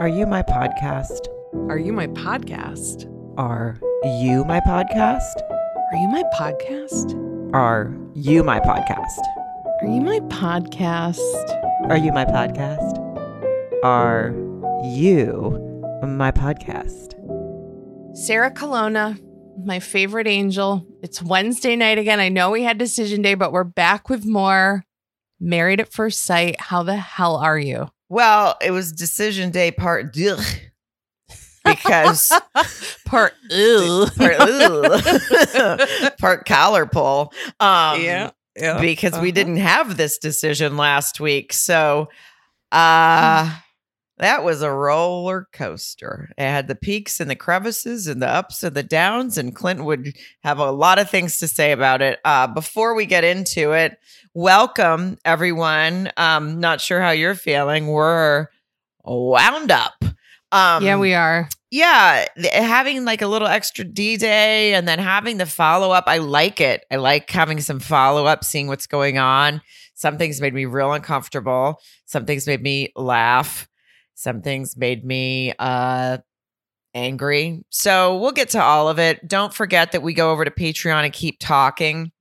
Are you my podcast? Are you my podcast? Are you my podcast? Are you my podcast? Are you my podcast? Are you my podcast? Are you my podcast? Are you my podcast? Sarah Colonna, my favorite angel. It's Wednesday night again. I know we had decision day, but we're back with more. Married at first sight. How the hell are you? Well, it was decision day part deux because Part ew. part, ugh, part collar pull. Um, yeah. yeah. because we Uh-huh. didn't have this decision last week. So uh that was a roller coaster. It had the peaks and the crevices and the ups and the downs, and Clint would have a lot of things to say about it. Uh before we get into it, welcome everyone. Um, not sure how you're feeling. We're wound up. Um yeah, we are. yeah, th- having like a little extra D day and then having the follow up. I like it. I like having some follow up, seeing what's going on. Some things made me real uncomfortable. Some things made me laugh. Some things made me uh angry. So we'll get to all of it. Don't forget that we go over to Patreon and keep talking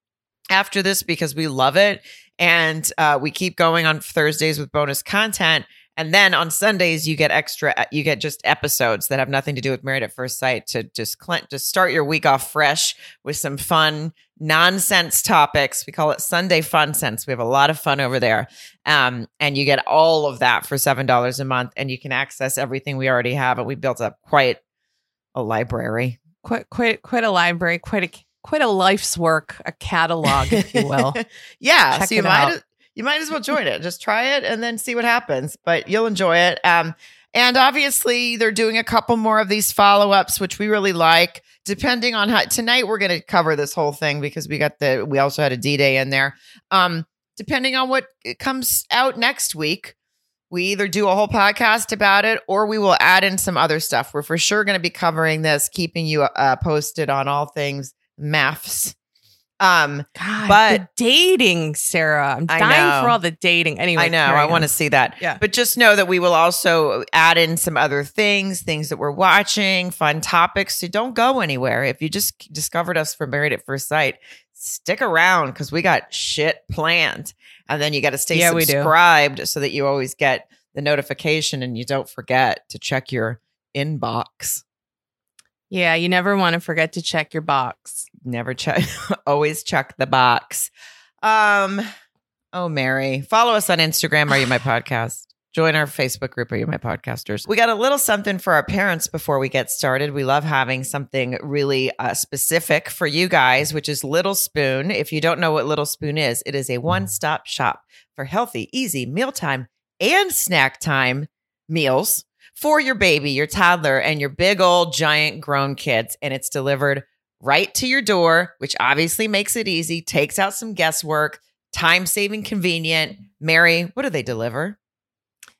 after this because we love it. And uh, we keep going on Thursdays with bonus content. And then on Sundays, you get extra, uh, you get just episodes that have nothing to do with Married at First Sight to just Clint, just start your week off fresh with some fun nonsense topics. We call it Sunday Fun Sense. We have a lot of fun over there. Um, and you get all of that for $7 a month. And you can access everything we already have. And we built up quite a library. Quite, quite, quite a library. Quite a, quite a life's work. A catalog, if you will. yeah. Check so you might you might as well join it. Just try it and then see what happens. But you'll enjoy it. Um, and obviously they're doing a couple more of these follow-ups, which we really like. Depending on how tonight we're gonna cover this whole thing because we got the we also had a D-Day in there. Um, depending on what comes out next week, we either do a whole podcast about it or we will add in some other stuff. We're for sure going to be covering this, keeping you uh, posted on all things MAFS. Um, God, But- the dating, Sarah. I'm I dying know. for all the dating. Anyway, I know. I want to see that. Yeah. But just know that we will also add in some other things, things that we're watching, fun topics. So don't go anywhere. If you just discovered us from Married at First Sight, stick around because we got shit planned. And then you got to stay Yeah, subscribed so that you always get the notification and you don't forget to check your inbox. Yeah, you never want to forget to check your box. Never check, always check the box. Um, oh, Mary, follow us on Instagram. Are you my podcast? Join our Facebook group. Are you my podcasters? We got a little something for our parents before we get started. We love having something really uh, specific for you guys, which is Little Spoon. If you don't know what Little Spoon is, it is a one stop shop for healthy, easy mealtime and snack time meals for your baby, your toddler, and your big old giant grown kids. And it's delivered right to your door, which obviously makes it easy, takes out some guesswork, time saving, convenient. Mary, what do they deliver?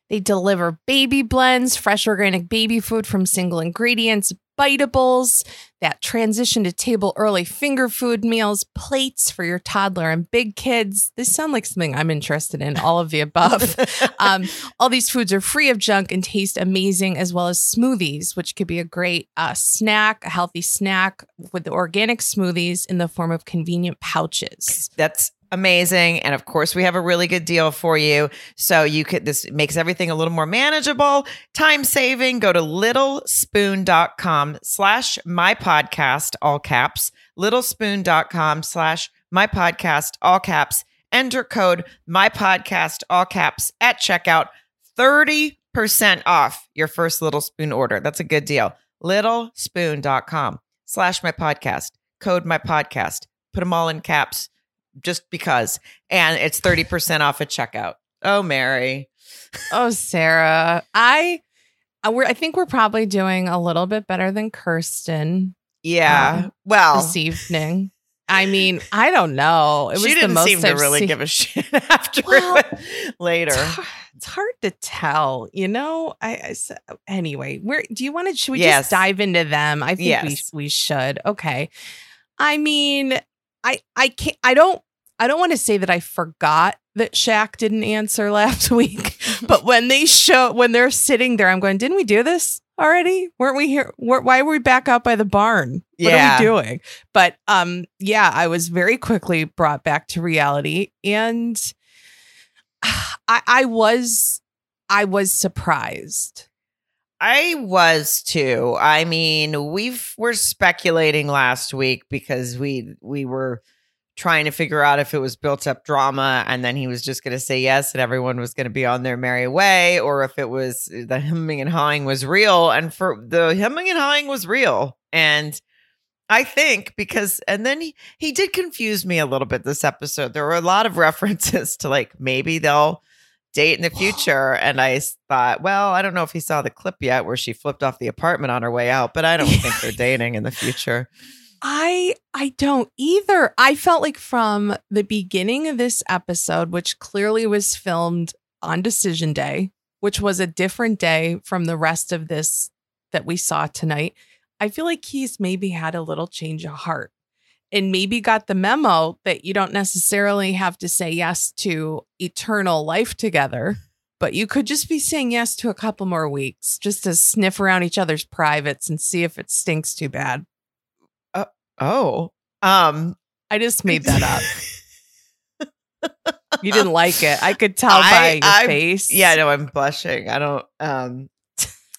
They deliver baby blends, fresh organic baby food from single ingredients, biteables, that transition to table early finger food meals, plates for your toddler and big kids. This sound like something I'm interested in, all of the above. um, all these foods are free of junk and taste amazing, as well as smoothies, which could be a great uh, snack, a healthy snack with the organic smoothies in the form of convenient pouches. That's amazing. And of course, we have a really good deal for you. So you could, this makes everything a little more manageable, time saving. Go to littlespoon.com slash my podcast, all caps, littlespoon.com slash my podcast, all caps. Enter code my podcast, all caps at checkout. 30% off your first Little Spoon order. That's a good deal. Littlespoon.com slash my podcast, code my podcast. Put them all in caps just because. And it's 30% off at checkout. Oh, Mary. Oh, Sarah, I, I, we're, I think we're probably doing a little bit better than Kirsten Yeah. Uh, well, this evening. I mean, I don't know. It was she the didn't most seem to I've really seen- give a shit after Well, it later. It's hard, it's hard to tell, you know. I, I anyway. Where do you want to? Should we Yes. just dive into them? I think Yes. we we should. Okay. I mean, I I can't. I don't. I don't want to say that I forgot that Shaq didn't answer last week. but when they show when they're sitting there, I'm going, didn't we do this already? Weren't we here? why were we back out by the barn? What Yeah. are we doing? But um, yeah, I was very quickly brought back to reality, and I, I was I was surprised. I was too. I mean, we've we're speculating last week because we we were trying to figure out if it was built up drama and then he was just going to say yes and everyone was going to be on their merry way or if it was uh, the hemming and hawing was real and for the hemming and hawing was real and I think because and then he he did confuse me a little bit this episode. There were a lot of references to like maybe they'll date in the future. And i thought, well, I don't know if he saw the clip yet where she flipped off the apartment on her way out, but I don't think they're dating in the future. I I don't either. I felt like from the beginning of this episode, which clearly was filmed on decision day, which was a different day from the rest of this that we saw tonight. I feel like he's maybe had a little change of heart and maybe got the memo that you don't necessarily have to say yes to eternal life together, but you could just be saying yes to a couple more weeks just to sniff around each other's privates and see if it stinks too bad. Oh, um, I just made that up. You didn't like it. I could tell by your I'm- face. Yeah, no, I'm blushing. I don't. Um,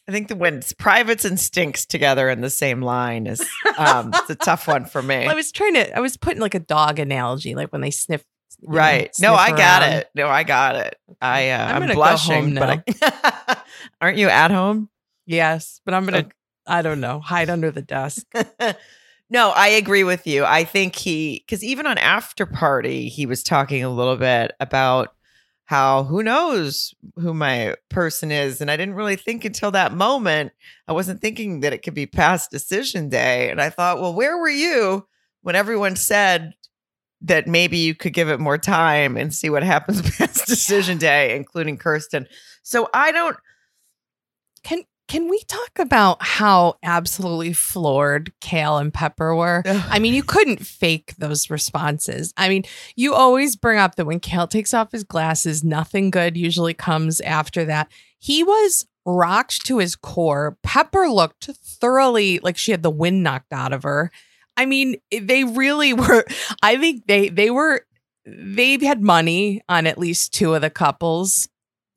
I think the when it's privates and stinks together in the same line is um, it's a tough one for me. Well, I was trying to. I was putting like a dog analogy, like when they sniff. you know, Right. No, sniff I got around. it. No, I got it. I uh, I'm I'm, blushing, but I, aren't you at home? Yes, but I'm gonna. Okay. I don't know. Hide under the desk. no, I agree with you. I think he because even on after party, he was talking a little bit about how who knows who my person is, and I didn't really think until that moment. I wasn't thinking that it could be past decision day, and I thought, well, where were you when everyone said that maybe you could give it more time and see what happens past decision day, including Kirsten. So I don't. Can we talk about how absolutely floored Cal and Pepper were? I mean, you couldn't fake those responses. I mean, you always bring up that when Cal takes off his glasses, nothing good usually comes after that. He was rocked to his core. Pepper looked thoroughly like she had the wind knocked out of her. I mean, they really were. I think they they were they had money on at least two of the couples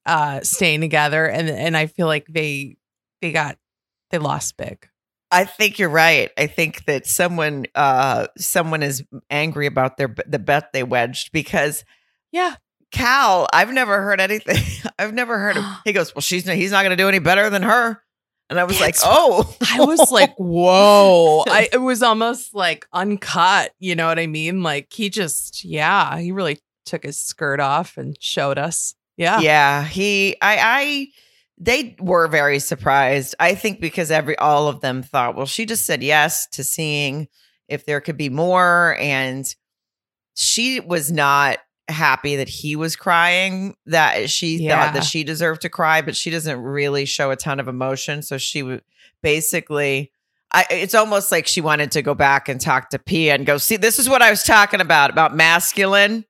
uh staying together, and and I feel like they they got they lost big. I think you're right. I think that someone uh someone is angry about their the bet they wedged because Yeah, Cal, I've never heard anything. I've never heard of he goes, Well, she's not he's not gonna do any better than her. And I was like, Oh I was like, whoa. I, it was almost like uncut. You know what I mean? Like he just, yeah, he really took his skirt off and showed us. Yeah. Yeah, he I I they were very surprised. I think because every all of them thought, well, she just said yes to seeing if there could be more and she was not happy that he was crying that she Yeah. thought that she deserved to cry but she doesn't really show a ton of emotion so she would basically I, it's almost like she wanted to go back and talk to Pia and go see this is what I was talking about about masculine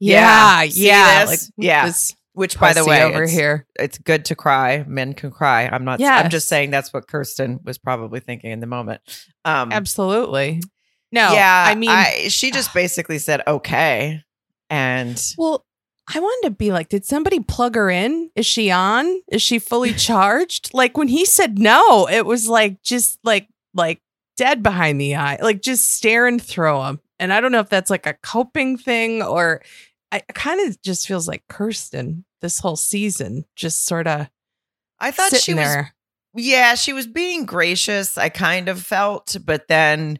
Yeah. Yeah. See Yeah. this? Yeah. Which by the way over it's- here. it's good to cry. Men can cry. I'm not. I'm just saying that's what Kirsten was probably thinking in the moment. Um, Absolutely. No. yeah. I mean, she just basically said okay, and well, I wanted to be like, did somebody plug her in? Is she on? Is she fully charged? Like when he said no, it was like just like like dead behind the eye, like just stare and throw him. And I don't know if that's like a coping thing or I kind of just feels like Kirsten this whole season, just sort of I thought she was. there. Yeah, she was being gracious. I kind of felt, but then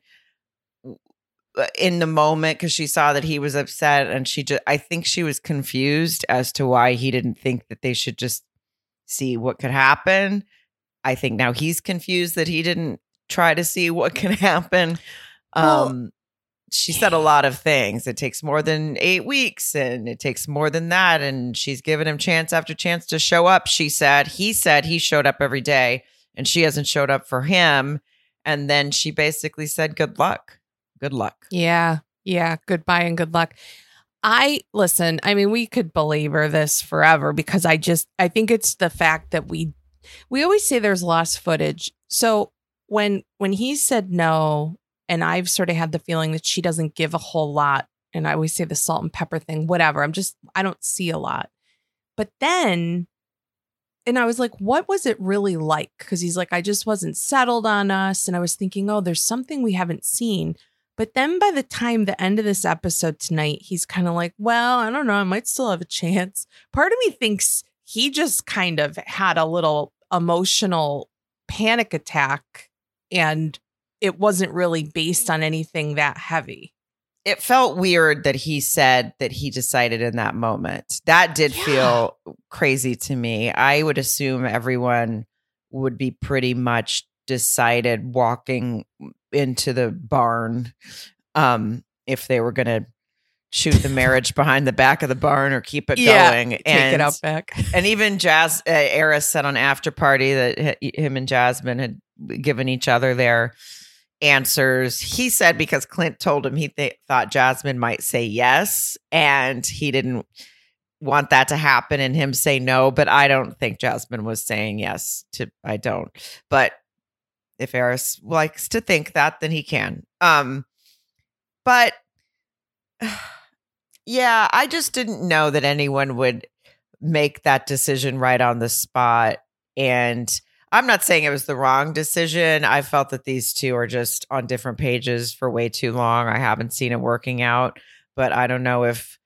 uh, in the moment because she saw that he was upset and she just i think she was confused as to why he didn't think that they should just see what could happen i think now he's confused that he didn't try to see what can happen Well- um she said a lot of things it takes more than eight weeks and it takes more than that and she's given him chance after chance to show up she said he said he showed up every day and she hasn't showed up for him and then she basically said good luck good luck Yeah. Yeah. Goodbye and good luck. I listen, I mean, we could belabor this forever because I just I think it's the fact that we we always say there's lost footage. So when when he said no, and I've sort of had the feeling that she doesn't give a whole lot, and I always say the salt and pepper thing, whatever. I'm just I don't see a lot. But then and I was like, what was it really like? Because he's like, I just wasn't settled on us. And I was thinking, oh, there's something we haven't seen. But then by the time the end of this episode tonight, he's kind of like, well, I don't know. I might still have a chance. Part of me thinks he just kind of had a little emotional panic attack and it wasn't really based on anything that heavy. It felt weird that he said that he decided in that moment. That did Yeah. feel crazy to me. I would assume everyone would be pretty much decided walking into the barn um if they were going to shoot the marriage behind the back of the barn or keep it Yeah, going Take and it out back. and even Jazz uh, Airris said on after party that h- him and Jasmine had given each other their answers. He said because Clint told him he th- thought Jasmine might say yes, and he didn't want that to happen, and him say no. But I don't think Jasmine was saying yes to. I don't. But if Airris likes to think that, then he can. Um, but yeah, I just didn't know that anyone would make that decision right on the spot. And I'm not saying it was the wrong decision. I felt that these two are just on different pages for way too long. I haven't seen it working out, but I don't know if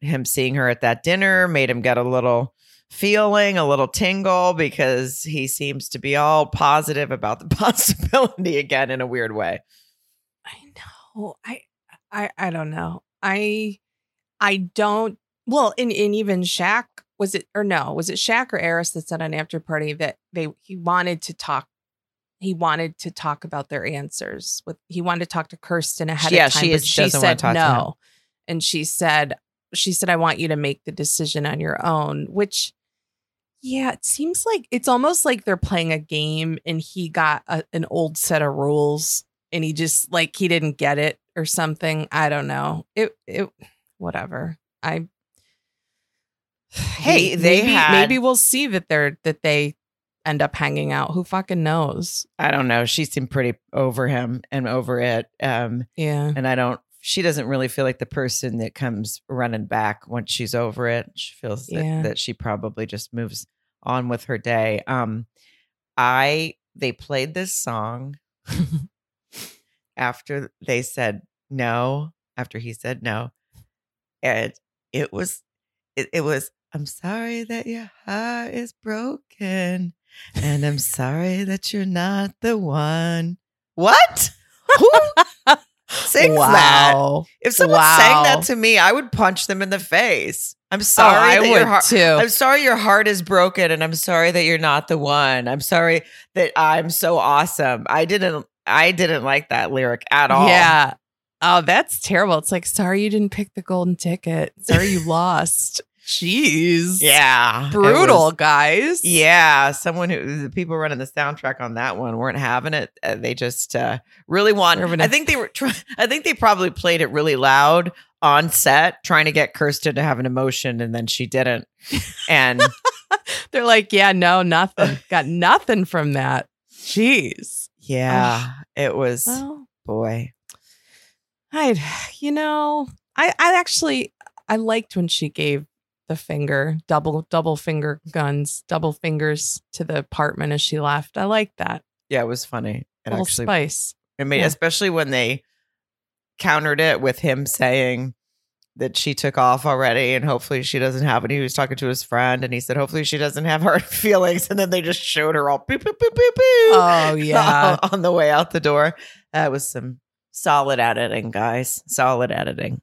him seeing her at that dinner made him get a little feeling, a little tingle because he seems to be all positive about the possibility again in a weird way. I know. I I I don't know. I I don't well, and, and even Shaq was it or no, was it Shaq or Airris that said on after party that they he wanted to talk he wanted to talk about their answers with he wanted to talk to Kirsten ahead Yeah, of time, she but she said no. And she said she said I want you to make the decision on your own, which yeah, it seems like it's almost like they're playing a game and he got a, an old set of rules and he just like he didn't get it or something. I don't know. It it whatever. I hey, He- they maybe, had- maybe we'll see that they're that they end up hanging out. Who fucking knows? I don't know. She seemed pretty over him and over it. Um, Yeah. and I don't. She doesn't really feel like the person that comes running back once she's over it. She feels that, Yeah. that she probably just moves on with her day. Um, I they played this song after they said no. After he said no, and it was it, it was. I'm sorry that your heart is broken, and I'm sorry that you're not the one. What? Who sings that? If someone sang that to me, I would punch them in the face. I'm oh, sorry oh, I would heart. too. I'm sorry your heart is broken, and I'm sorry that you're not the one. I'm sorry that I'm so awesome. I didn't. I didn't like that lyric at all. Yeah. Oh, that's terrible. It's like, sorry you didn't pick the golden ticket. Sorry you lost. Jeez. yeah, Brutal, was- guys. Yeah, someone who the people running the soundtrack on that one weren't having it. Uh, they just uh, really want. I think they were. Try- I think they probably played it really loud on set, trying to get Kirsten to have an emotion, and then she didn't. And They're like, yeah, no, nothing. Got nothing from that. Jeez. yeah, it was Well, boy. I, you know, I, I actually, I liked when she gave the finger, double, double finger guns, double fingers to the apartment as she left. I like that. Yeah, it was funny. It little actually, spice. I mean, yeah. especially when they countered it with him saying that she took off already and hopefully she doesn't have any. He was talking to his friend and he said, hopefully she doesn't have hard feelings. And then they just showed her all boop, boop, boop, boop, boop. Oh, yeah. on the way out the door. That was some solid editing, guys. Solid editing.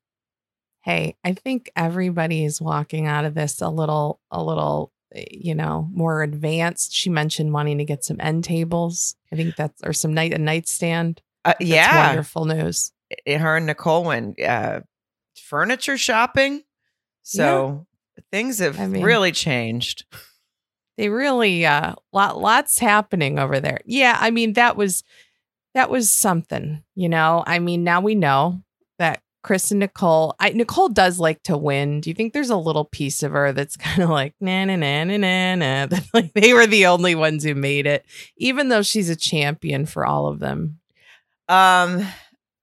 Hey, I think everybody is walking out of this a little, a little, eh, you know, more advanced. She mentioned wanting to get some end tables. I think that's or some night a nightstand. Uh, That's yeah. wonderful news. I- Her and Nicole went uh, furniture shopping. So things have I mean- really changed. They really, uh, lot, lots happening over there. Yeah, I mean that was that was something. You know, I mean now we know that Chris and Nicole. I, Nicole does like to win. Do you think there's a little piece of her that's kind of like na na na na na na? That like they were the only ones who made it, even though she's a champion for all of them. Um,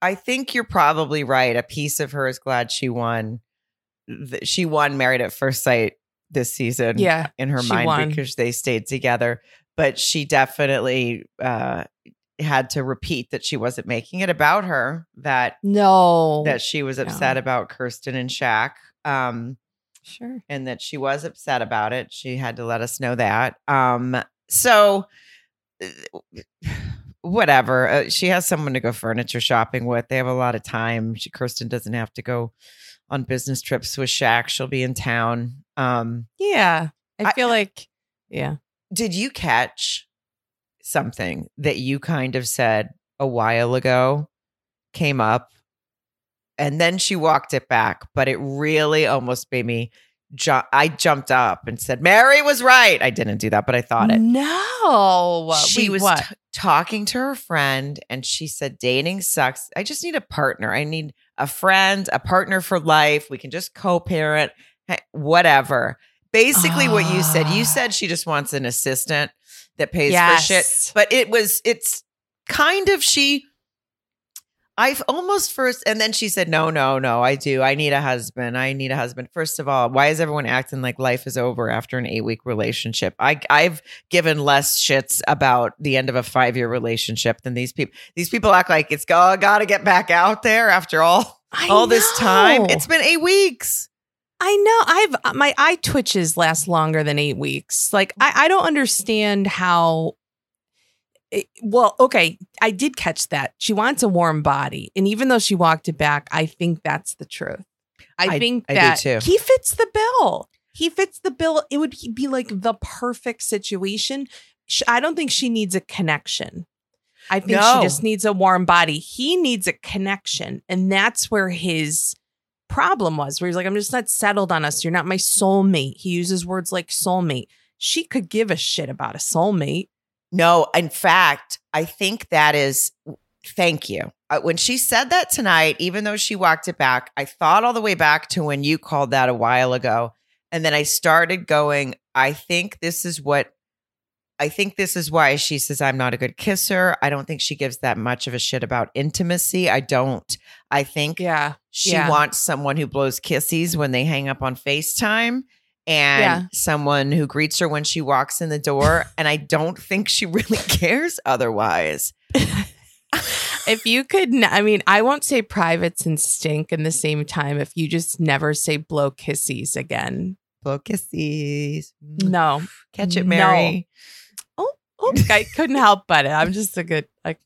I think you're probably right. A piece of her is glad she won. She won Married at First Sight this season. Yeah, in her mind won. because they stayed together. But she definitely uh, had to repeat that she wasn't making it about her. That No, that she was upset no. about Kirsten and Shaq. Um, sure. and that she was upset about it. She had to let us know that. Um, so uh, whatever. Uh, she has someone to go furniture shopping with. They have a lot of time. She, Kirsten doesn't have to go on business trips with Shaq. She'll be in town. Um, Yeah, I I- feel like yeah. did you catch something that you kind of said a while ago came up and then she walked it back but it really almost made me ju- i jumped up and said mary was right. I didn't do that but i thought it. No, she Wait, was t- talking to her friend and she said dating sucks. I just need a partner. I need a friend a partner for life. We can just co-parent Hey, whatever. Basically what you said you Ah. said she just wants an assistant that pays yes. for shit. But it was it's kind of she I've almost first and then she said no no no I do. I need a husband. I need a husband. First of all why is everyone acting like life is over after an 8 week relationship? I I've given less shits about the end of a 5 year relationship than these people these people act like it's got got to get back out there after all I all this time. it's been 8 weeks I know. I've uh, my eye twitches last longer than eight weeks. Like I, I don't understand how. it- well, okay, I did catch that. She wants a warm body, and even though she walked it back, I think that's the truth. I, I- think I that he fits the bill. He fits the bill. It would be like the perfect situation. I don't think she needs a connection. I think No. she just needs a warm body. He needs a connection, and that's where his problem was where he's like, I'm just not settled on us. You're not my soulmate. He uses words like soulmate. She could give a shit about a soulmate. No, in fact, I think that is thank you. Uh, when she said that tonight, even though she walked it back, I thought all the way back to when you called that a while ago. And then I started going, I think this is what I think this is why she says I'm not a good kisser. I don't think she gives that much of a shit about intimacy. I don't. I think Yeah. she Yeah. wants someone who blows kisses when they hang up on FaceTime and Yeah. someone who greets her when she walks in the door. and I don't think she really cares otherwise. If you could, n- I mean, I won't say privates and stink in the same time if you just never say blow kissies again. Blow kisses. Mm. No. Catch it, No. I couldn't help but it. I'm just a good, like,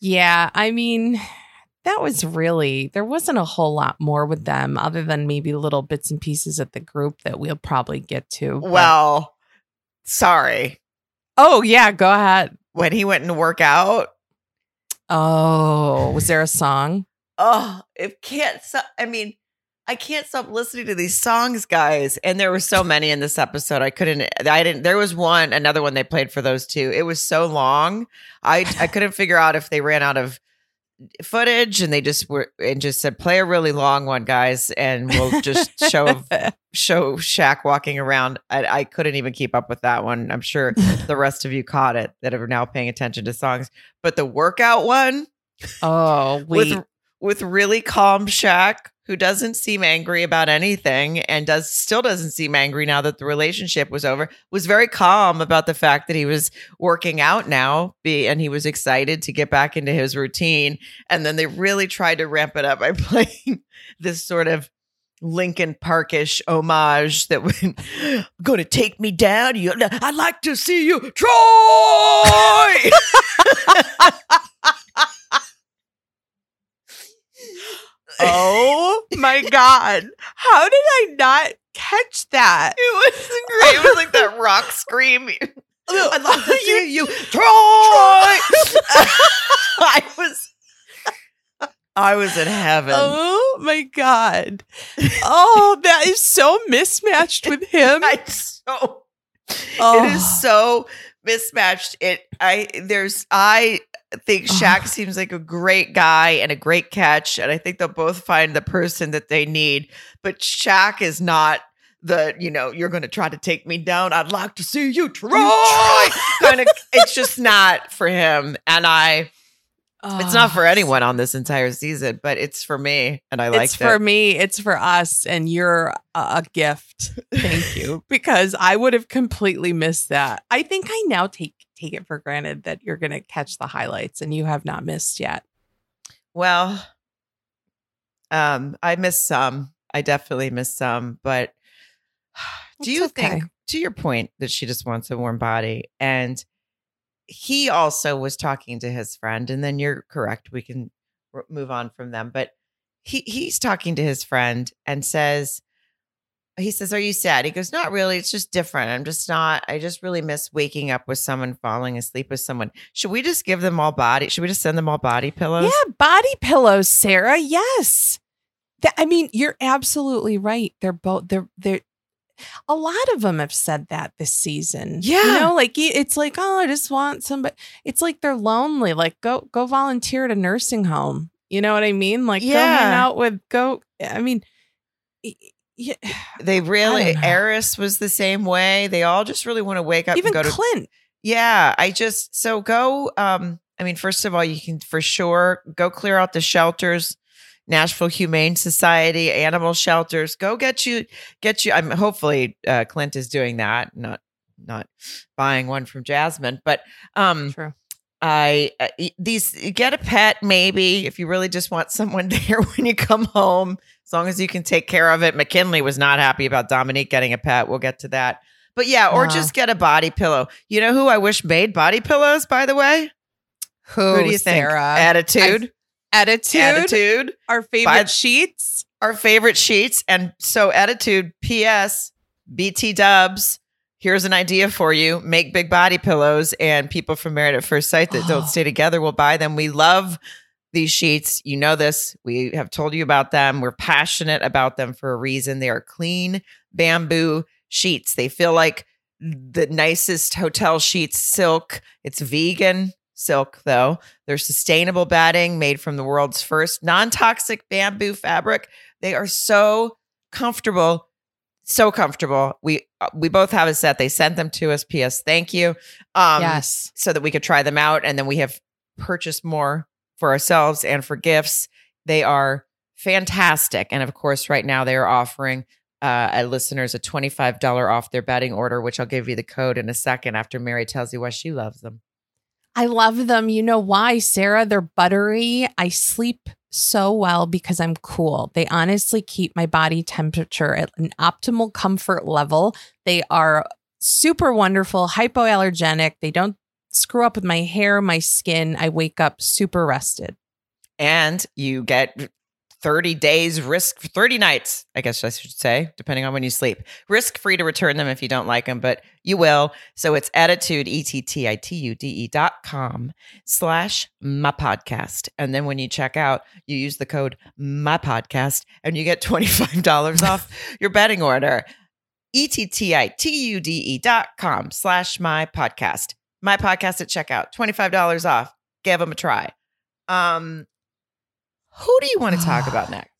yeah, I mean, that was really, there wasn't a whole lot more with them other than maybe little bits and pieces of the group that we'll probably get to. but- Well, sorry. oh, yeah, go ahead. When he went and work out, Oh, was there a song? oh, it can't. So, I mean, I can't stop listening to these songs, guys. And there were so many in this episode. I couldn't. I didn't. There was one, another one they played for those two. It was so long. I I couldn't figure out if they ran out of footage and they just were and just said play a really long one, guys, and we'll just show show Shaq walking around. I, I couldn't even keep up with that one. I'm sure the rest of you caught it that are now paying attention to songs. But the workout one Oh, wait. with with really calm Shaq who doesn't seem angry about anything and does still doesn't seem angry now that the relationship was over was very calm about the fact that he was working out now be and he was excited to get back into his routine and then they really tried to ramp it up by playing this sort of Linkin Parkish homage that would going to take me down. You, I'd like to see you, Troy. oh my God. How did I not catch that? It was great. It was like that rock scream. I'd love to see you, Troy. I was, I was in heaven. Oh my God. Oh, that is so mismatched with him. I so. Oh. It is oh. so mismatched. It I there's I think Shaq seems like a great guy and a great catch, and I think they'll both find the person that they need. But Shaq is not the you know you're going to try to take me down. I'd like to see you try. kind of. It's just not for him, and I. It's not for anyone on this entire season, but it's for me, and I like it. It's for me. It's for us, and you're a, a gift. Thank you, because I would have completely missed that. I think I now take take it for granted that you're going to catch the highlights, and you have not missed yet. Well, um, I missed some. I definitely missed some, but do It's you okay. think, to your point, that she just wants a warm body? And he also was talking to his friend, and then you're correct. We can r- move on from them, but he he's talking to his friend and says, he says, "Are you sad?" He goes, "Not really. It's just different. I'm just not. I just really miss waking up with someone, falling asleep with someone. Should we just give them all body? Should we just send them all body pillows? Yeah, body pillows, Sarah. Yes. That, I mean, you're absolutely right. They're both they're they're a lot of them have said that this season. Yeah. You know, like it's like, oh, I just want somebody. It's like they're lonely. Like go go volunteer at a nursing home. You know what I mean? Like go hang Yeah. out with go I mean y- y- They really. Airris was the same way. They all just really want to wake up even and go to. Clint. Yeah, I just so go. Um, I mean, first of all, you can for sure go clear out the shelters, Nashville Humane Society, animal shelters. Go get you, get you. I'm hopefully uh, Clint is doing that, not not buying one from Jasmine, but um, True. I uh, these get a pet maybe if you really just want someone there when you come home, as long as you can take care of it. McKinley was not happy about Dominique getting a pet. We'll get to that. But yeah, or No. just get a body pillow. You know who I wish made body pillows, by the way? Who, who do you think? Sarah? Ettitude. Ettitude. Ettitude. Our favorite By- sheets. Our favorite sheets. And so Ettitude, PS, BT dubs. Here's an idea for you. Make big body pillows and people from Married at First Sight that don't stay together will buy them. We love these sheets. You know this. We have told you about them. We're passionate about them for a reason. They are clean bamboo sheets. They feel like the nicest hotel sheets, silk. It's vegan silk, though. They're sustainable batting made from the world's first non toxic bamboo fabric. They are so comfortable. So comfortable. We uh, we both have a set. They sent them to us. P.S. Thank you. Um, yes. so that we could try them out. And then we have purchased more for ourselves and for gifts. They are fantastic. And of course, right now they are offering uh, listeners a $25 off their bedding order, which I'll give you the code in a second after Mary tells you why she loves them. I love them. You know why, Sarah? They're buttery. I sleep so well because I'm cool. They honestly keep my body temperature at an optimal comfort level. They are super wonderful, hypoallergenic. They don't screw up with my hair, my skin. I wake up super rested. And you get 30 days risk 30 nights i guess i should say depending on when you sleep risk free to return them if you don't like them but you will. So it's Ettitude e-t-t-i-t-u-d-e E dot com slash my podcast. And then when you check out you use the code my podcast and you get $25 off your bedding order. E e-t-t-i-t-u-d-e dot com slash my podcast. My podcast at checkout $25 off. Give them a try. Um who do you want to talk about next?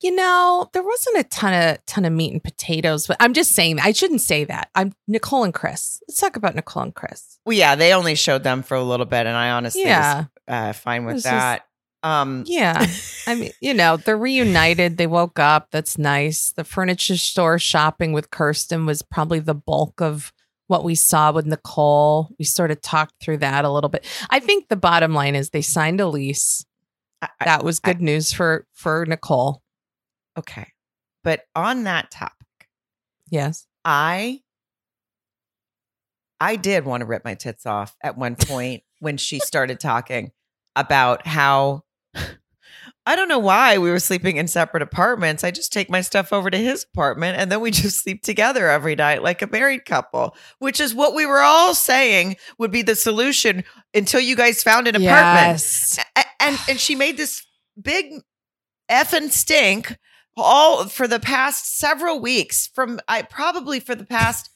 You know, there wasn't a ton of ton of meat and potatoes, but I'm just saying I shouldn't say that. I'm Nicole and Chris. Let's talk about Nicole and Chris. Well, yeah, they only showed them for a little bit, and I honestly Yeah. was uh, fine with is- that. um, Yeah. I mean, you know, they're reunited. They woke up. That's nice. The furniture store shopping with Kirsten was probably the bulk of what we saw with Nicole. We sort of talked through that a little bit. I think the bottom line is they signed a lease. I- I- That was good news for for Nicole. okay, but on that topic, Yes. I I did want to rip my tits off at one point when she started talking about how I don't know why we were sleeping in separate apartments. I just take my stuff over to his apartment and then we just sleep together every night like a married couple, which is what we were all saying would be the solution until you guys found an apartment. Yes. A- and and she made this big effing stink all for the past several weeks from I probably for the past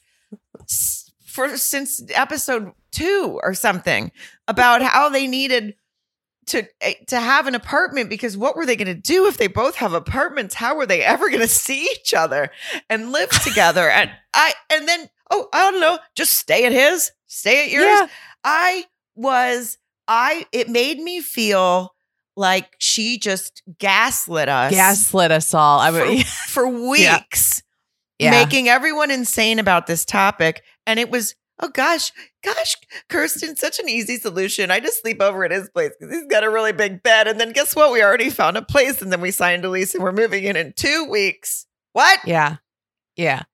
for since episode two or something about how they needed to eh, to have an apartment because what were they going to do if they both have apartments how were they ever going to see each other and live together and i and then oh i don't know just stay at his stay at yours Yeah. i was i it made me feel like she just gaslit us Gaslit us all. I mean, for, for weeks yeah. making everyone insane about this topic. And it was, oh gosh, gosh, Kirsten, such an easy solution. I just sleep over at his place because he's got a really big bed. And then guess what? We already found a place and then we signed a lease and we're moving in in two weeks. What? yeah. Yeah.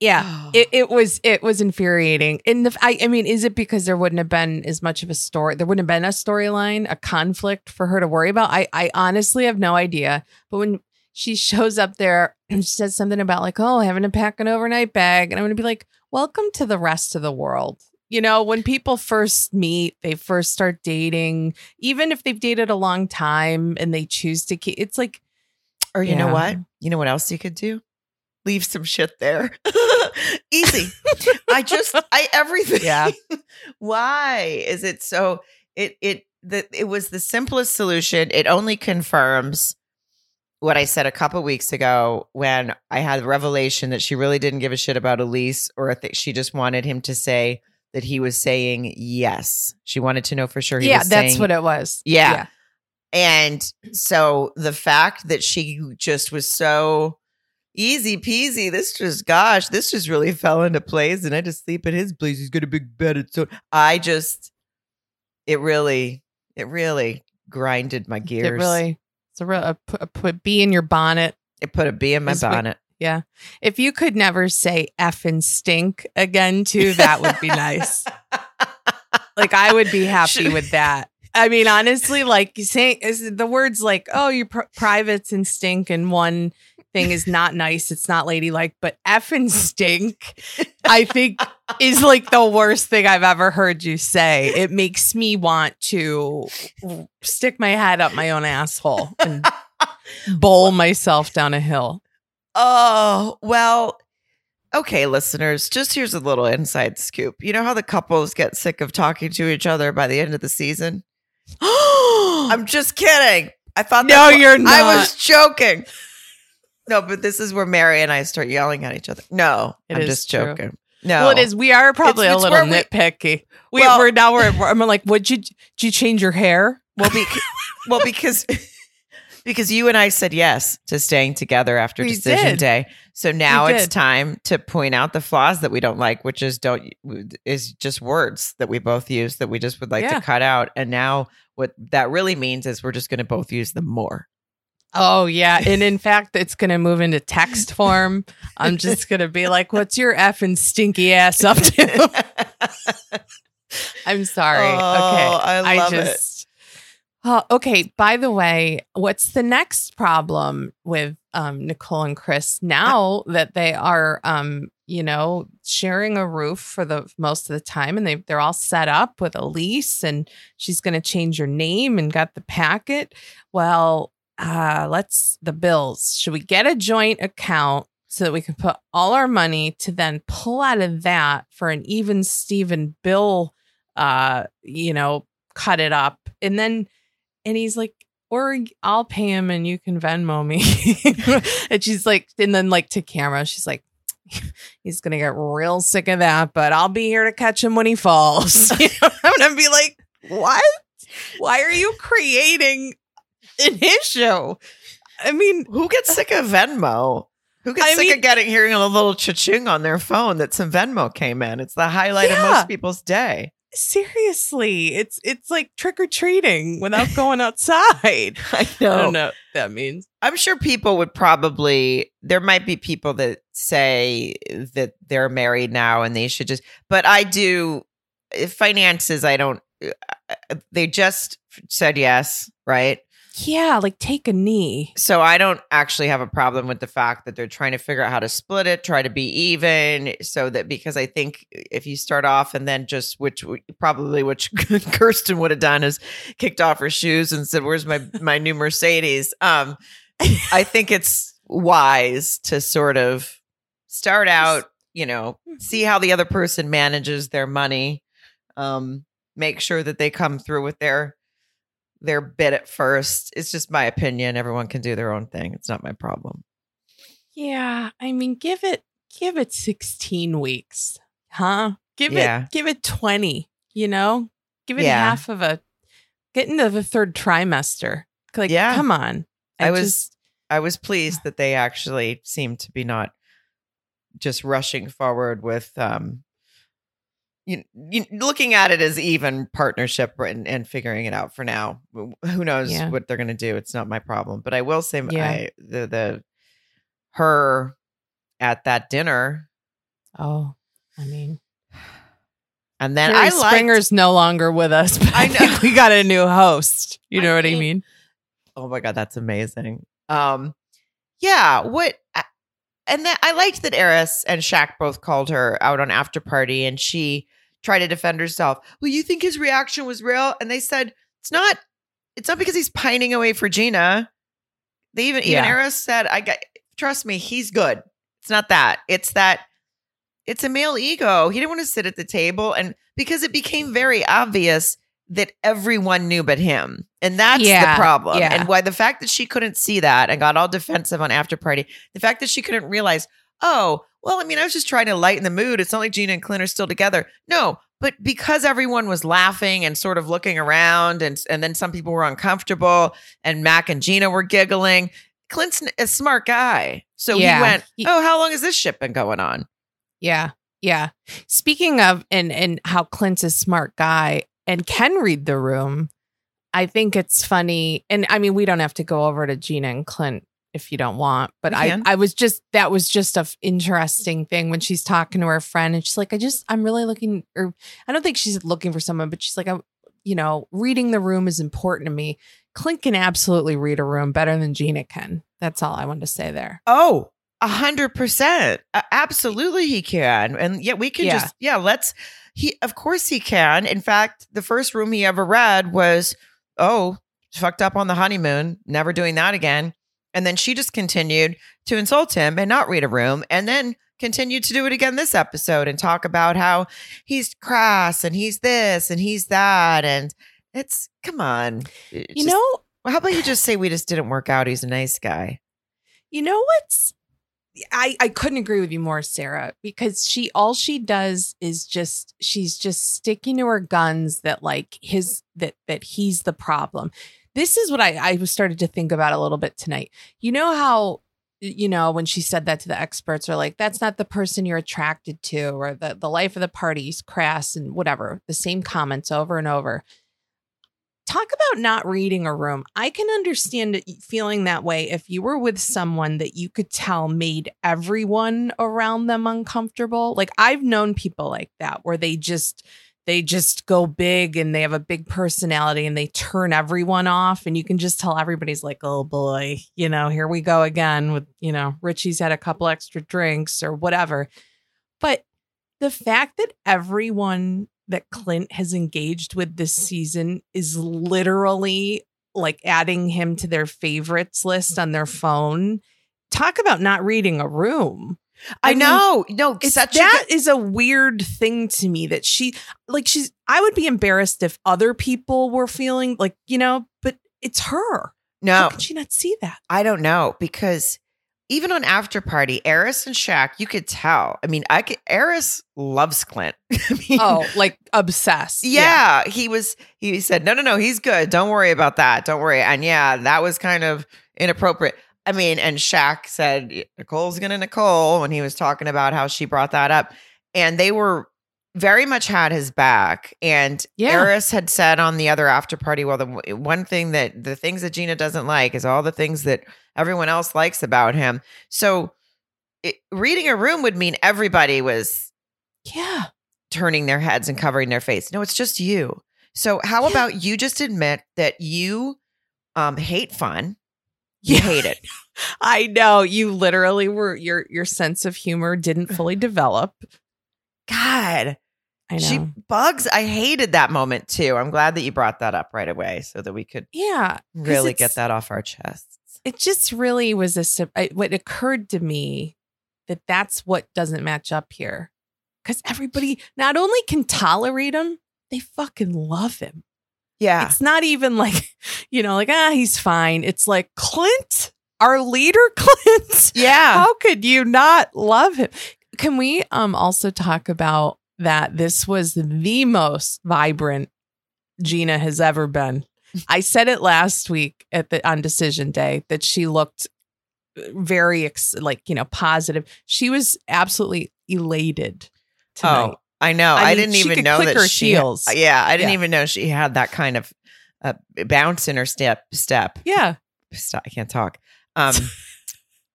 Yeah. Oh. It, it was it was infuriating. And the I, I mean, is it because there wouldn't have been as much of a story? There wouldn't have been a storyline, a conflict for her to worry about. I I honestly have no idea. But when she shows up there and she says something about like, oh, having to pack an overnight bag, and I'm gonna be like, welcome to the rest of the world. You know, when people first meet, they first start dating, even if they've dated a long time and they choose to keep, it's like, or you know what? You know what else you could do? Leave some shit there. Easy. I just I everything. Yeah. Why is it so it it the it was the simplest solution. It only confirms what I said a couple weeks ago when I had the revelation that she really didn't give a shit about Elise or that she just wanted him to say that he was saying yes. She wanted to know for sure he yeah, that's saying what it was. Yeah. and so the fact that she just was so easy peasy, this just, gosh, this just really fell into place. And I just sleep at his place. He's got a big bed. It's so, I just, it really, it really grinded my gears. It really, it's a real a, a put bee in your bonnet. it put a bee in my what- bonnet. Yeah. If you could never say F and stink again, too, that would be nice. like, I would be happy with that. I mean, honestly, like saying is the words like, oh, your pr- privates and stink, and one thing is not nice. It's not ladylike, but F and stink, I think is like the worst thing I've ever heard you say. It makes me want to stick my head up my own asshole and bowl myself down a hill. Oh, well, okay, listeners, just here's a little inside scoop. You know how the couples get sick of talking to each other by the end of the season? I'm just kidding. I thought No, what- you're not. I was joking. No, but this is where Mary and I start yelling at each other. No, It I'm just true. No, Well, it is. We are probably It's- a it's little we- nitpicky. We, Well- we're now we're, I'm like, would you did you change your hair? Well, be, well, because because you and I said yes to staying together after We decision did. day. So now it's time to point out the flaws that we don't like, which is don't is just words that we both use that we just would like Yeah. to cut out. And now what that really means is we're just going to both use them more. Oh yeah, and in fact, it's going to move into text form. I'm just going to be like, "What's your effing stinky ass up to?" I'm sorry. Oh, okay, I love it. just. Oh, okay. By the way, what's the next problem with um, Nicole and Chris now that they are, um, you know, sharing a roof for the most of the time, and they they're all set up with a lease, and she's going to change her name and got the packet. Well, uh, let's the bills. Should we get a joint account so that we can put all our money to then pull out of that for an even Steven bill? Uh, you know, cut it up, and then and he's like, or I'll pay him and you can Venmo me. and she's like, and then like to camera, she's like, he's gonna get real sick of that, but I'll be here to catch him when he falls. You know, I'm gonna be like, what? Why are you creating an issue? I mean, Who gets sick of Venmo? Who gets I sick mean- of getting hearing a little cha-ching on their phone that some Venmo came in? It's the highlight of most people's day. seriously, it's it's like trick or treating without going outside. I I don't know what that means. I'm sure people would probably there might be people that say that they're married now and they should just but I do eh, finances I don't uh, they just said yes, right? Yeah, like take a knee. So I don't actually have a problem with the fact that they're trying to figure out how to split it, try to be even so that because I think if you start off and then just which probably which Kirsten would have done is kicked off her shoes and said, "Where's my my new Mercedes?" Um I think it's wise to sort of start out you know, Mhm. see how the other person manages their money. Um, make sure that they come through with their their bit at first. It's just my opinion. Everyone can do their own thing. It's not my problem. Yeah, I mean, give it give it 16 weeks. Huh? Give Yeah. it give it 20, you know? Give it Yeah. half of a get into the third trimester. Like, Yeah. come on. I was- just- I was pleased that they actually seemed to be not just rushing forward with um you, you looking at it as even partnership and, and figuring it out for now. Who knows Yeah. what they're going to do? It's not my problem. But I will say, Yeah. I, the the her at that dinner, oh, I mean, and then I liked. Springer's no longer with us, but I, I know we got a new host. You I know what I mean, mean? Oh my god, that's amazing. Um, yeah. What? And that I liked that Airris and Shaq both called her out on after party, and she tried to defend herself. Well, you think his reaction was real? And they said it's not. It's not because he's pining away for Gina. They even even Yeah. Airris said, "I got trust me, he's good." It's not that. It's that. It's a male ego. He didn't want to sit at the table, and because it became very obvious that everyone knew but him. And that's Yeah, the problem. yeah. And why the fact that she couldn't see that and got all defensive on after party, the fact that she couldn't realize, oh, well, I mean, I was just trying to lighten the mood. It's not like Gina and Clint are still together. No, but because everyone was laughing and sort of looking around and and then some people were uncomfortable and Mac and Gina were giggling. Clint's a smart guy. So Yeah, he went, Oh, how long has this shit been going on? Yeah. Yeah. Speaking of and and how Clint's a smart guy and can read the room, I think it's funny. And I mean, we don't have to go over to Gina and Clint if you don't want, but I. I was just that was just a f- interesting thing when she's talking to her friend and she's like, I just I'm really looking or I don't think she's looking for someone, but she's like, I'm you know, reading the room is important to me. Clint can absolutely read a room better than Gina can. That's all I wanted to say there. Oh, a hundred percent. Absolutely he can. And yet we can Yeah. just, yeah, let's, he, of course he can. In fact, the first room he ever read was, oh, fucked up on the honeymoon, never doing that again. And then she just continued to insult him and not read a room. And then continued to do it again this episode and talk about how he's crass and he's this and he's that. And it's, come on. It You just- know, how about you just say we just didn't work out? He's a nice guy. You know what's I I couldn't agree with you more, Sarah, because she all she does is just she's just sticking to her guns that like his that that he's the problem. This is what I I started to think about a little bit tonight. You know how you know when she said that to the experts are like that's not the person you're attracted to or the the life of the party is crass and whatever the same comments over and over talk about not reading a room. I can understand feeling that way if you were with someone that you could tell made everyone around them uncomfortable. Like I've known people like that where they just they just go big and they have a big personality and they turn everyone off and you can just tell everybody's like, "Oh boy, you know, here we go again with, you know, Richie's had a couple extra drinks or whatever." But the fact that everyone that Clint has engaged with this season is literally like adding him to their favorites list on their phone. Talk about not reading a room. I, mean, know. No, such a that is a weird thing to me that she like she's I would be embarrassed if other people were feeling like, you know, but it's her. How No, she not see that? I don't know because even on After Party, Airris and Shaq, you could tell. I mean, I could, Airris loves Clint. I mean, Oh, like obsessed. yeah, he was. He said, "No, no, no, he's good. Don't worry about that. Don't worry." And yeah, that was kind of inappropriate. I mean, and Shaq said Nicole's gonna Nicole when he was talking about how she brought that up, and they were very much had his back. And Yeah. Airris had said on the other after party, well, the one thing that the things that Gina doesn't like is all the things that everyone else likes about him. So it, reading a room would mean everybody was Yeah. turning their heads and covering their face. No, it's just you. So how Yeah. about you just admit that you um hate fun. You Yeah. hate it. I know you literally were your your sense of humor didn't fully develop. God. I know. She bugs. I hated that moment too. I'm glad that you brought that up right away so that we could yeah, really get that off our chests. It just really was a what occurred to me that that's what doesn't match up here. Because everybody not only can tolerate him, they fucking love him. Yeah. It's not even like, you know, like, ah, he's fine. It's like, Clint, our leader, Clint. Yeah. How could you not love him? Can we um also talk about that this was the most vibrant Gina has ever been? I said it last week at the on decision day that she looked very ex- like, you know, positive. She was absolutely elated tonight. Oh, I know. I, I didn't even know that her she. heels. Yeah, I didn't Yeah. even know she had that kind of uh, bounce in her step. Step. Yeah. Stop, I can't talk. Um,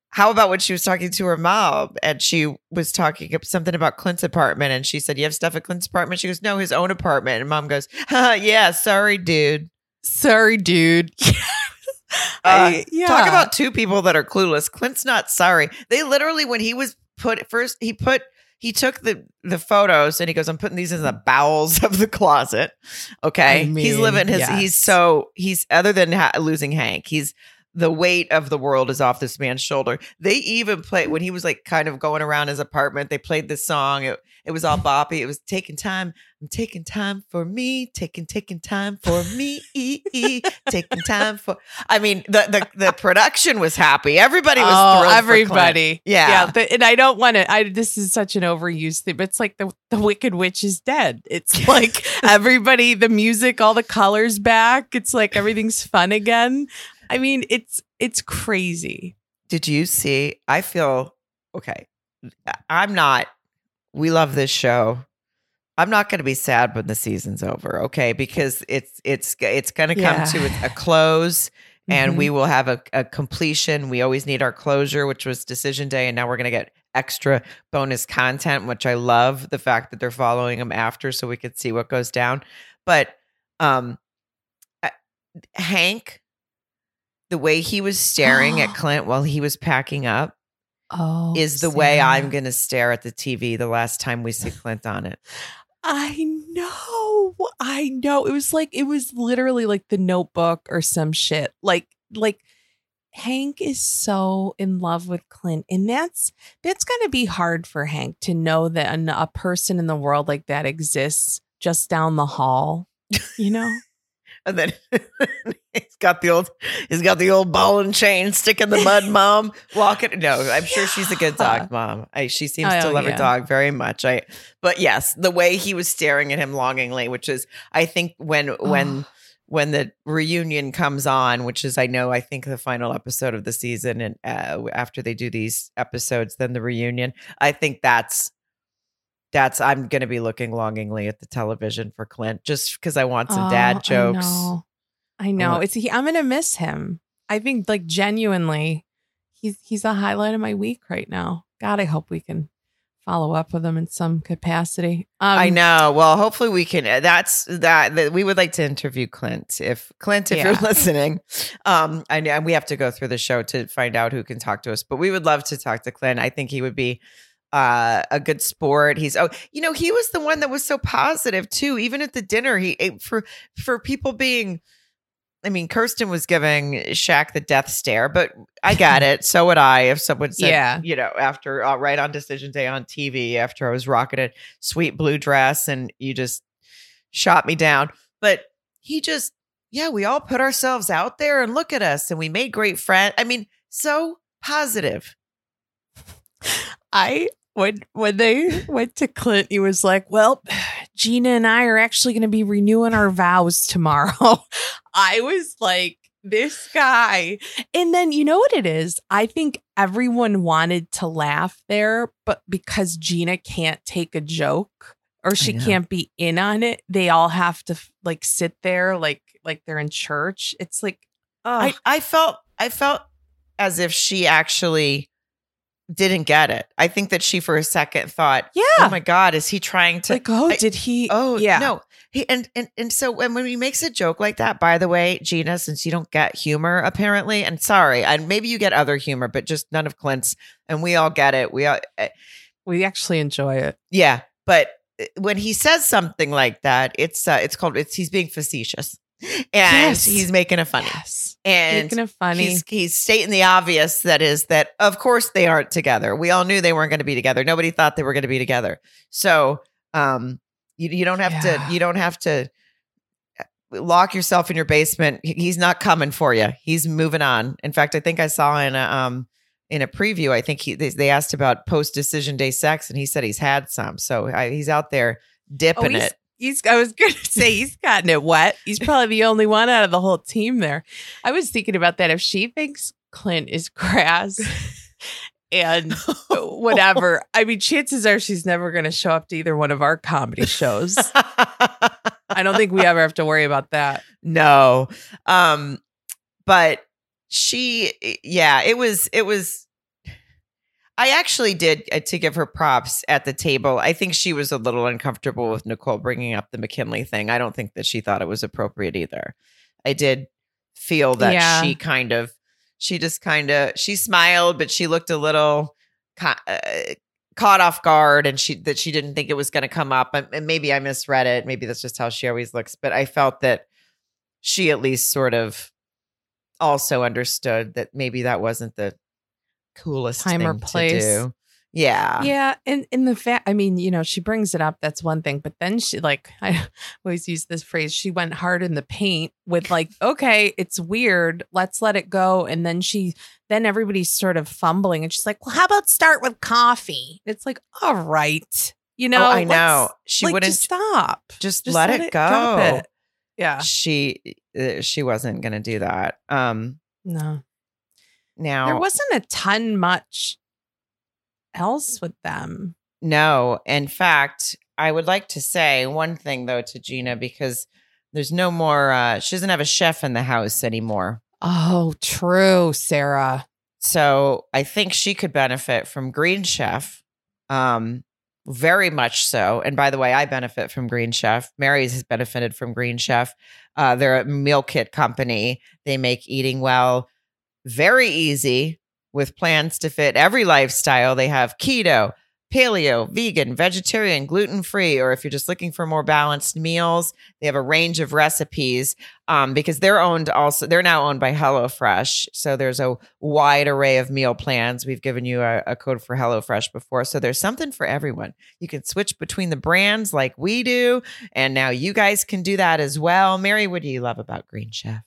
how about when she was talking to her mom and she was talking something about Clint's apartment and she said, "You have stuff at Clint's apartment?" She goes, "No, his own apartment." And mom goes, "Huh, "Yeah, sorry, dude." Sorry, dude. Uh, yeah. Talk about two people that are clueless. Clint's not sorry. They literally, when he was put first, he put he took the the photos and he goes, "I'm putting these in the bowels of the closet." Okay, I he's living his. yes. He's so he's other than ha- losing Hank, he's the weight of the world is off this man's shoulder. They even played when he was like kind of going around his apartment. They played this song. It, it was all boppy. It was taking time. I'm taking time for me. Taking taking time for me. taking time for. I mean, the the the production was happy. Everybody was oh, thrilled. for everybody. Yeah. yeah. the- and I don't want to. I this is such an overused thing, but it's like the the Wicked Witch is dead. It's like everybody, the music, all the colors back. It's like everything's fun again. I mean, it's it's crazy. Did you see? I feel okay. I'm not. We love this show. I'm not going to be sad when the season's over, okay? Because it's it's it's going to come Yeah. to a close, and Mhm. we will have a, a completion. We always need our closure, which was decision day, and now we're going to get extra bonus content, which I love. The fact that they're following them after, so we could see what goes down. But um, Hank, the way he was staring at Clint while he was packing up oh, is the way I'm going to stare at the TV the last time we see Clint on it. I know. I know. It was like it was literally like the notebook or some shit. Like like Hank is so in love with Clint and that's that's going to be hard for Hank to know that an, a person in the world like that exists just down the hall, you know? And then he's got the old he's got the old ball and chain stick in the mud mom walking. No, I'm sure she's a good dog mom. I, she seems Oh, to love yeah. her dog very much. I but yes, the way he was staring at him longingly, which is I think when when when the reunion comes on, which is I know I think the final episode of the season, and uh, after they do these episodes, then the reunion. I think that's that's I'm going to be looking longingly at the television for Clint just because I want some Oh, dad jokes. I know. I know. want- It's he, I'm gonna miss him. I think like genuinely, he's he's a highlight of my week right now. God, I hope we can follow up with him in some capacity. Um, I know. Well, hopefully we can. uh, That's that, that. We would like to interview Clint. If Clint, if you're listening, um, I know we have to go through the show to find out who can talk to us. But we would love to talk to Clint. I think he would be uh, a good sport. He's oh, you know, he was the one that was so positive too. Even at the dinner, he for for people being. I mean, Kirsten was giving Shaq the death stare, but I got it. So would I if someone said, Yeah. you know, after uh, right on decision day on TV, after I was rocking a sweet blue dress and you just shot me down. But he just, yeah, we all put ourselves out there and look at us and we made great friends. I mean, so positive. I when when they went to Clint, he was like, "Well, Gina and I are actually going to be renewing our vows tomorrow." I was like, "This guy," and then you know what it is? I think everyone wanted to laugh there, but because Gina can't take a joke or she can't be in on it, they all have to like sit there like like they're in church. It's like, oh, I, I felt, I felt as if she actually didn't get it. I think that she for a second thought, yeah, oh my God, is he trying to like oh, I- did he? Oh yeah, no. He and and and so when when he makes a joke like that, by the way, Gina, since you don't get humor apparently, and sorry, and maybe you get other humor, but just none of Clint's, and we all get it. We all, eh, we actually enjoy it. yeah. But eh, when he says something like that, it's uh, it's called it's he's being facetious. And Yes. he's making a funny. Yes. And Making it funny. he's he's stating the obvious that is that of course they aren't together. We all knew they weren't going to be together. Nobody thought they were going to be together. So um you, you don't have Yeah. to you don't have to uh, lock yourself in your basement. He's not coming for you. He's moving on. In fact, I think I saw in a um in a preview, I think he they, they asked about post decision day sex and he said he's had some. So I, he's out there dipping Oh, it. He's, I was going to say he's gotten it wet. He's probably the only one out of the whole team there. I was thinking about that. If she thinks Clint is crass and whatever, I mean, chances are she's never going to show up to either one of our comedy shows. I don't think we ever have to worry about that. no um but she yeah it was it was i actually did uh, to give her props at the table. I think she was a little uncomfortable with nicole bringing up the Mackinley thing. I don't think that she thought it was appropriate either. I did feel that Yeah. she kind of she just kind of she smiled but she looked a little ca- uh, caught off guard and she that she didn't think it was going to come up. And and maybe i misread it. Maybe that's just how she always looks. But i felt that she at least sort of also understood that maybe that wasn't the coolest Time or thing to place. do. Yeah. Yeah, and in the fact, I mean, you know, she brings it up. That's one thing, but then she like I always use this phrase. She went hard in the paint with like, okay, it's weird. Let's let it go. And then she, then everybody's sort of fumbling, and she's like, well, how about start with coffee? It's like, all right, you know, oh, I know. She like, wouldn't just stop. just, Just let, it go. it. Yeah, She uh, she wasn't going to do that. Um no, now there wasn't a ton much else with them. No. In fact, I would like to say one thing though to Gina because there's no more uh she doesn't have a chef in the house anymore. Oh, true, Sarah. So I think she could benefit from Green Chef. Um very much so. And by the way, I benefit from Green Chef. Mary's has benefited from Green Chef. Uh, they're a meal kit company. They make eating well very easy with plans to fit every lifestyle. They have keto, paleo, vegan, vegetarian, gluten free, or if you're just looking for more balanced meals, they have a range of recipes um, because they're owned also, they're now owned by HelloFresh. So there's a wide array of meal plans. We've given you a, a code for HelloFresh before. So there's something for everyone. You can switch between the brands like we do. And now you guys can do that as well. Mary, what do you love about Green Chef?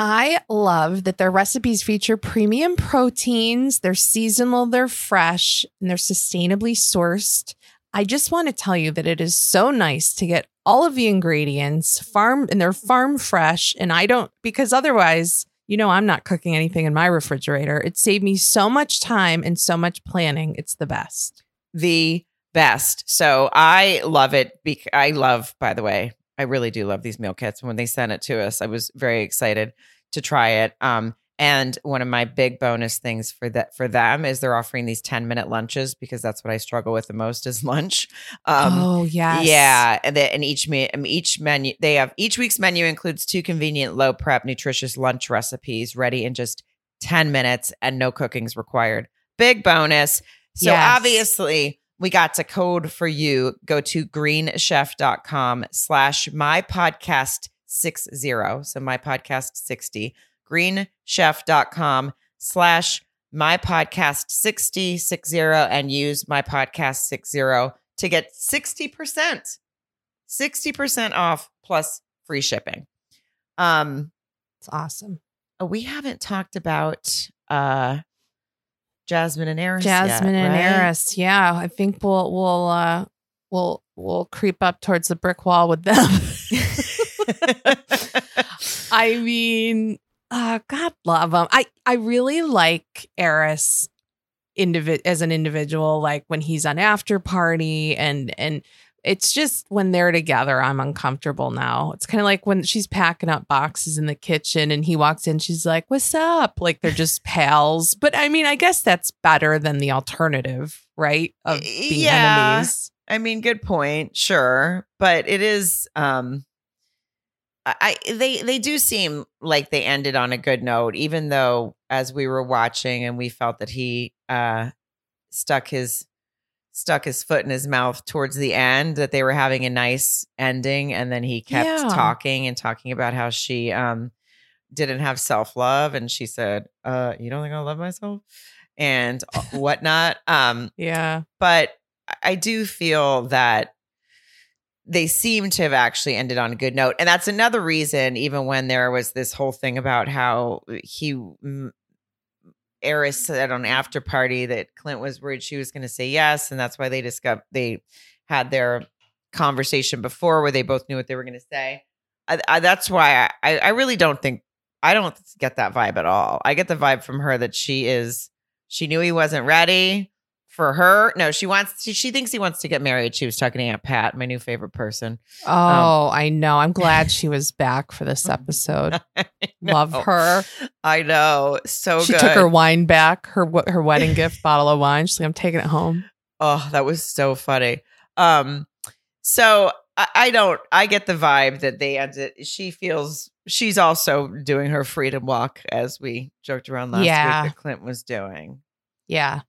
I love that their recipes feature premium proteins, they're seasonal, they're fresh, and they're sustainably sourced. I just want to tell you that it is so nice to get all of the ingredients farm and they're farm fresh. And I don't, because otherwise, you know, I'm not cooking anything in my refrigerator. It saved me so much time and so much planning. It's the best. the best. So I love it. Bec- I love, by the way, I really do love these meal kits. And when they sent it to us, I was very excited to try it. Um, and one of my big bonus things for that for them is they're offering these 10 minute lunches because that's what I struggle with the most is lunch. Um, oh, yes. yeah, and, they, and each me each menu they have each week's menu includes two convenient, low prep, nutritious lunch recipes ready in just ten minutes, and no cooking's required. Big bonus. So Yes. obviously, we got to code for you. Go to greenchef.com slash my podcast six zero. So my podcast sixty. Greenchef.com slash my podcast 60 60 and use my podcast 60 to get 60% 60% off plus free shipping um It's awesome. we haven't talked about uh jasmine and Airris yet, Jasmine and right? Airris. Yeah, I think we'll we'll uh we'll we'll creep up towards the brick wall with them. I mean, uh, God love them. I I really like Airris individ as an individual. Like when he's on after party and and it's just when they're together, I'm uncomfortable now. It's kind of like when she's packing up boxes in the kitchen and he walks in, she's like, What's up? Like they're just pals. But I mean, I guess that's better than the alternative, right? Of being Yeah. enemies. I mean, good point, sure, but it is. um I I- they they do seem like they ended on a good note, even though as we were watching and we felt that he uh stuck his stuck his foot in his mouth towards the end that they were having a nice ending and then he kept Yeah. talking and talking about how she um didn't have self-love and she said uh you don't think i love myself and uh, whatnot um Yeah. but I- do feel that they seem to have actually ended on a good note. And that's another reason, even when there was this whole thing about how he, Airris said on after party that Clint was worried she was going to say yes. And that's why they discovered, they had their conversation before where they both knew what they were going to say. I, I, that's why I, I really don't think, I don't get that vibe at all. I get the vibe from her that she is, she knew he wasn't ready for her. No, she wants she, she thinks he wants to get married. She was talking to Aunt Pat, my new favorite person. Oh, I know. I'm glad she was back for this episode. Love her. I know. So she good. took her wine back, her her wedding gift bottle of wine. She's like, I'm taking it home. Oh, that was so funny. Um, so I, I don't I get the vibe that they ended she feels she's also doing her freedom walk as we joked around last Yeah. week that Clint was doing. Yeah,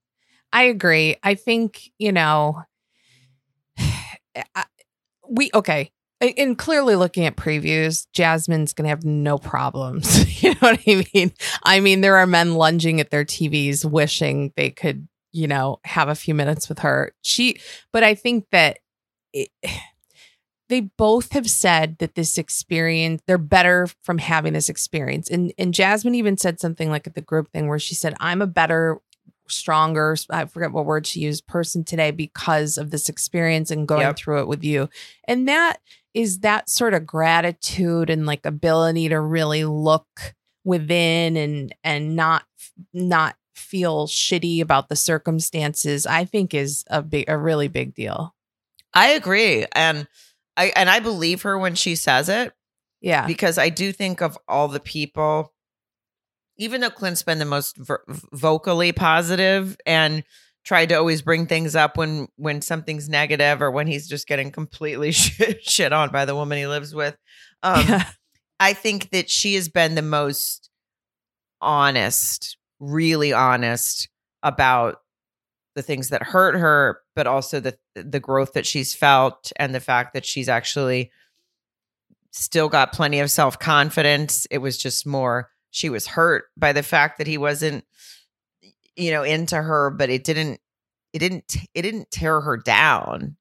I agree. I think, you know, eh, I- we, okay. And clearly looking at previews, Jasmine's going to have no problems. you know what I mean? I mean, there are men lunging at their TVs wishing they could, you know, have a few minutes with her. She, but I think that it, they both have said that this experience they're better from having this experience and and jasmine even said something like at the group thing where she said i'm a better stronger i forget what word she used person today because of this experience and going Yep. through it with you and that is that sort of gratitude and like ability to really look within and and not not feel shitty about the circumstances i think is a big a really big deal I agree. And I and I believe her when she says it. yeah because I do think of all the people, even though Clint's been the most ver- vocally positive and tried to always bring things up when when something's negative or when he's just getting completely shit, shit on by the woman he lives with. Um, yeah. I think that she has been the most honest, really honest about the things that hurt her, but also the the growth that she's felt and the fact that she's actually still got plenty of self confidence. It was just more she was hurt by the fact that he wasn't, you know, into her, but it didn't. It didn't. It didn't tear her down.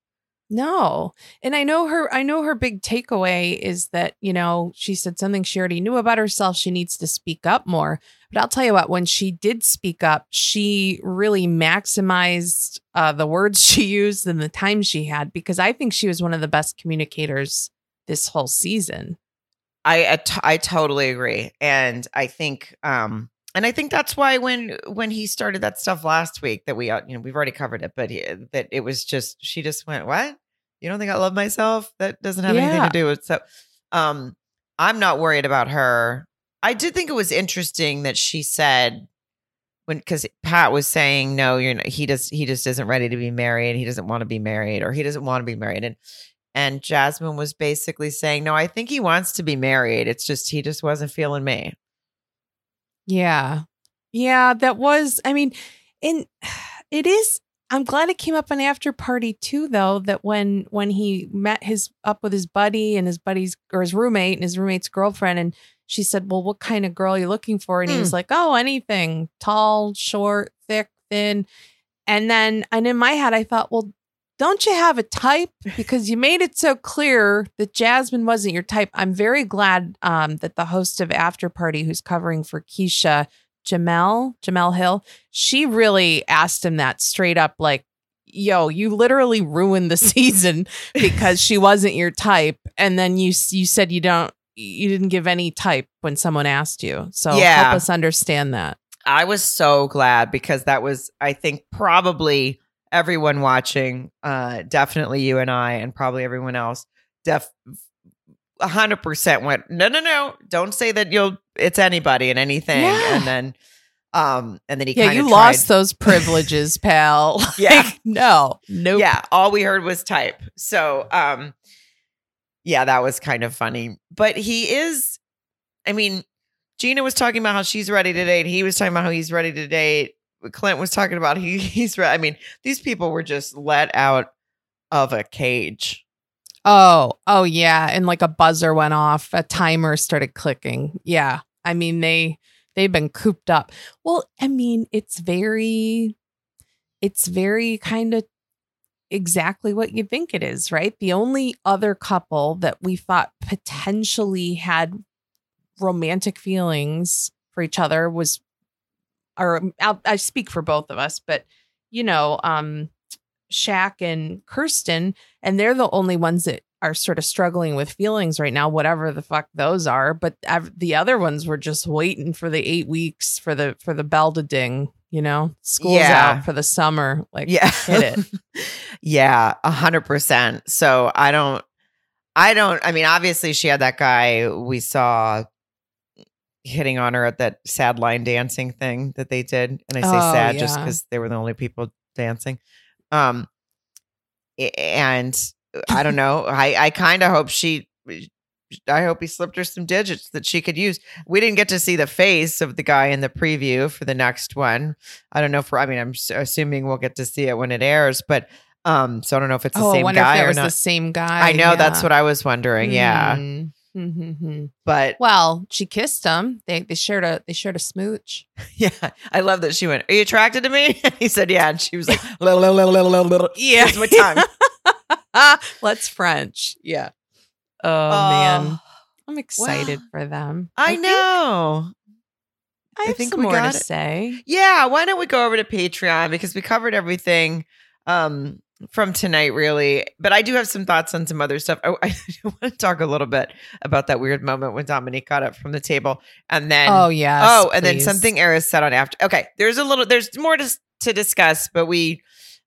No. And I know her I know her big takeaway is that, you know, she said something she already knew about herself. She needs to speak up more. But I'll tell you what, when she did speak up, she really maximized uh, the words she used and the time she had because I think she was one of the best communicators this whole season. I I t- I totally agree, and I think um and I think that's why when when he started that stuff last week that we uh, you know we've already covered it, but he, that it was just she just went what you don't think I love myself that doesn't have anything to do with so um I'm not worried about her. I did think it was interesting that she said when because Pat was saying no, you're not, he does he just isn't ready to be married. He doesn't want to be married, or he doesn't want to be married, and and Jasmine was basically saying, no, I think he wants to be married. It's just he just wasn't feeling me. Yeah. Yeah, that was I mean, and it is I'm glad it came up on after party too though that when when he met his up with his buddy and his buddy's or his roommate and his roommate's girlfriend and she said, "Well, what kind of girl are you looking for?" And he was hmm. like, "Oh, anything. Tall, short, thick, thin." And then and in my head I thought, "Well, don't you have a type? Because you made it so clear that Jasmine wasn't your type. I'm very glad um, that the host of After Party, who's covering for Keshia, Jemele, Jemele Hill, she really asked him that straight up, like, yo, you literally ruined the season because she wasn't your type. And then you you said you don't you didn't give any type when someone asked you. So Yeah. help us understand that. I was so glad because that was, I think, probably everyone watching, uh, definitely you and I, and probably everyone else, def. 100% went no no no don't say that you'll it's anybody and anything Yeah. and then um and then he Yeah, you tried- lost those privileges, pal. Yeah. Like, no, nope. Yeah, all we heard was type. So, um yeah, that was kind of funny. But he is I mean, Gina was talking about how she's ready to date. He was talking about how he's ready to date. Clint was talking about, he he's right. I mean, these people were just let out of a cage. Oh, oh yeah, and like a buzzer went off, a timer started clicking. Yeah. I mean, they they've been cooped up. Well, I mean, it's very it's very kind of exactly what you think it is, right? The only other couple that we thought potentially had romantic feelings for each other was or I'll, I speak for both of us, but you know, um Shaq and Kirsten, and they're the only ones that are sort of struggling with feelings right now, whatever the fuck those are. But the other ones were just waiting for the eight weeks for the for the bell to ding. You know, school's Yeah. out for the summer. Like, Yeah. hit it. yeah, a hundred percent. So I don't I don't I mean, obviously she had that guy we saw hitting on her at that sad line dancing thing that they did. And I say Oh, sad just because they were the only people dancing. Um and I don't know. I, I kind of hope she I hope he slipped her some digits that she could use. We didn't get to see the face of the guy in the preview for the next one. I don't know if I mean, I'm assuming we'll get to see it when it airs, but um, so I don't know if it's the oh, same guy if it or was not. the same guy. I know that's what I was wondering. Yeah, Mm-hmm. but Well, she kissed him. They they shared a they shared a smooch. yeah, I love that she went. Are you attracted to me? he said, yeah, and she was like, "Little, little, little, little, little." Yeah. Here's my tongue. Let's French. Yeah. Oh, man, Oh, I'm excited for them. I, think know. I have think some more to it. say. Yeah, why don't we go over to Patreon because we covered everything um from tonight really, but I do have some thoughts on some other stuff. I, I want to talk a little bit about that weird moment when Domynique got up from the table and then oh yeah, oh, and then something Airris said on after. Okay, there's a little there's more to to discuss, but we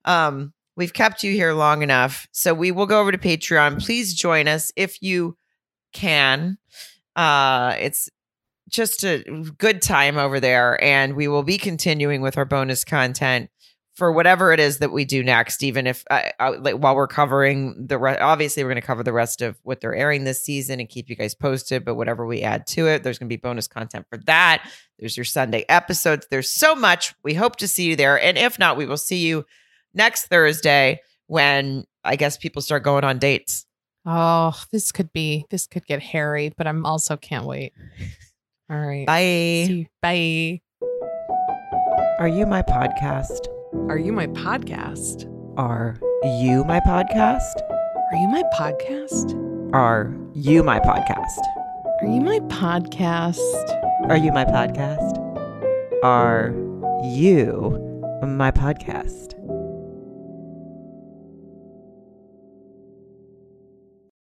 um we've kept you here long enough. So we will go over to Patreon. Please join us if you can. Uh it's just a good time over there and we will be continuing with our bonus content for whatever it is that we do next even if uh, uh, like while we're covering the re- obviously we're going to cover the rest of what they're airing this season and keep you guys posted but whatever we add to it there's going to be bonus content for that there's your sunday episodes there's so much we hope to see you there and if not we will see you next thursday when i guess people start going on dates Oh, this could be this could get hairy, but I'm also can't wait. All right. bye See you. Bye. are you my podcast Are you my podcast? are you my podcast Are you my podcast? are you my podcast Are you my podcast? Are you my podcast? Are you my podcast?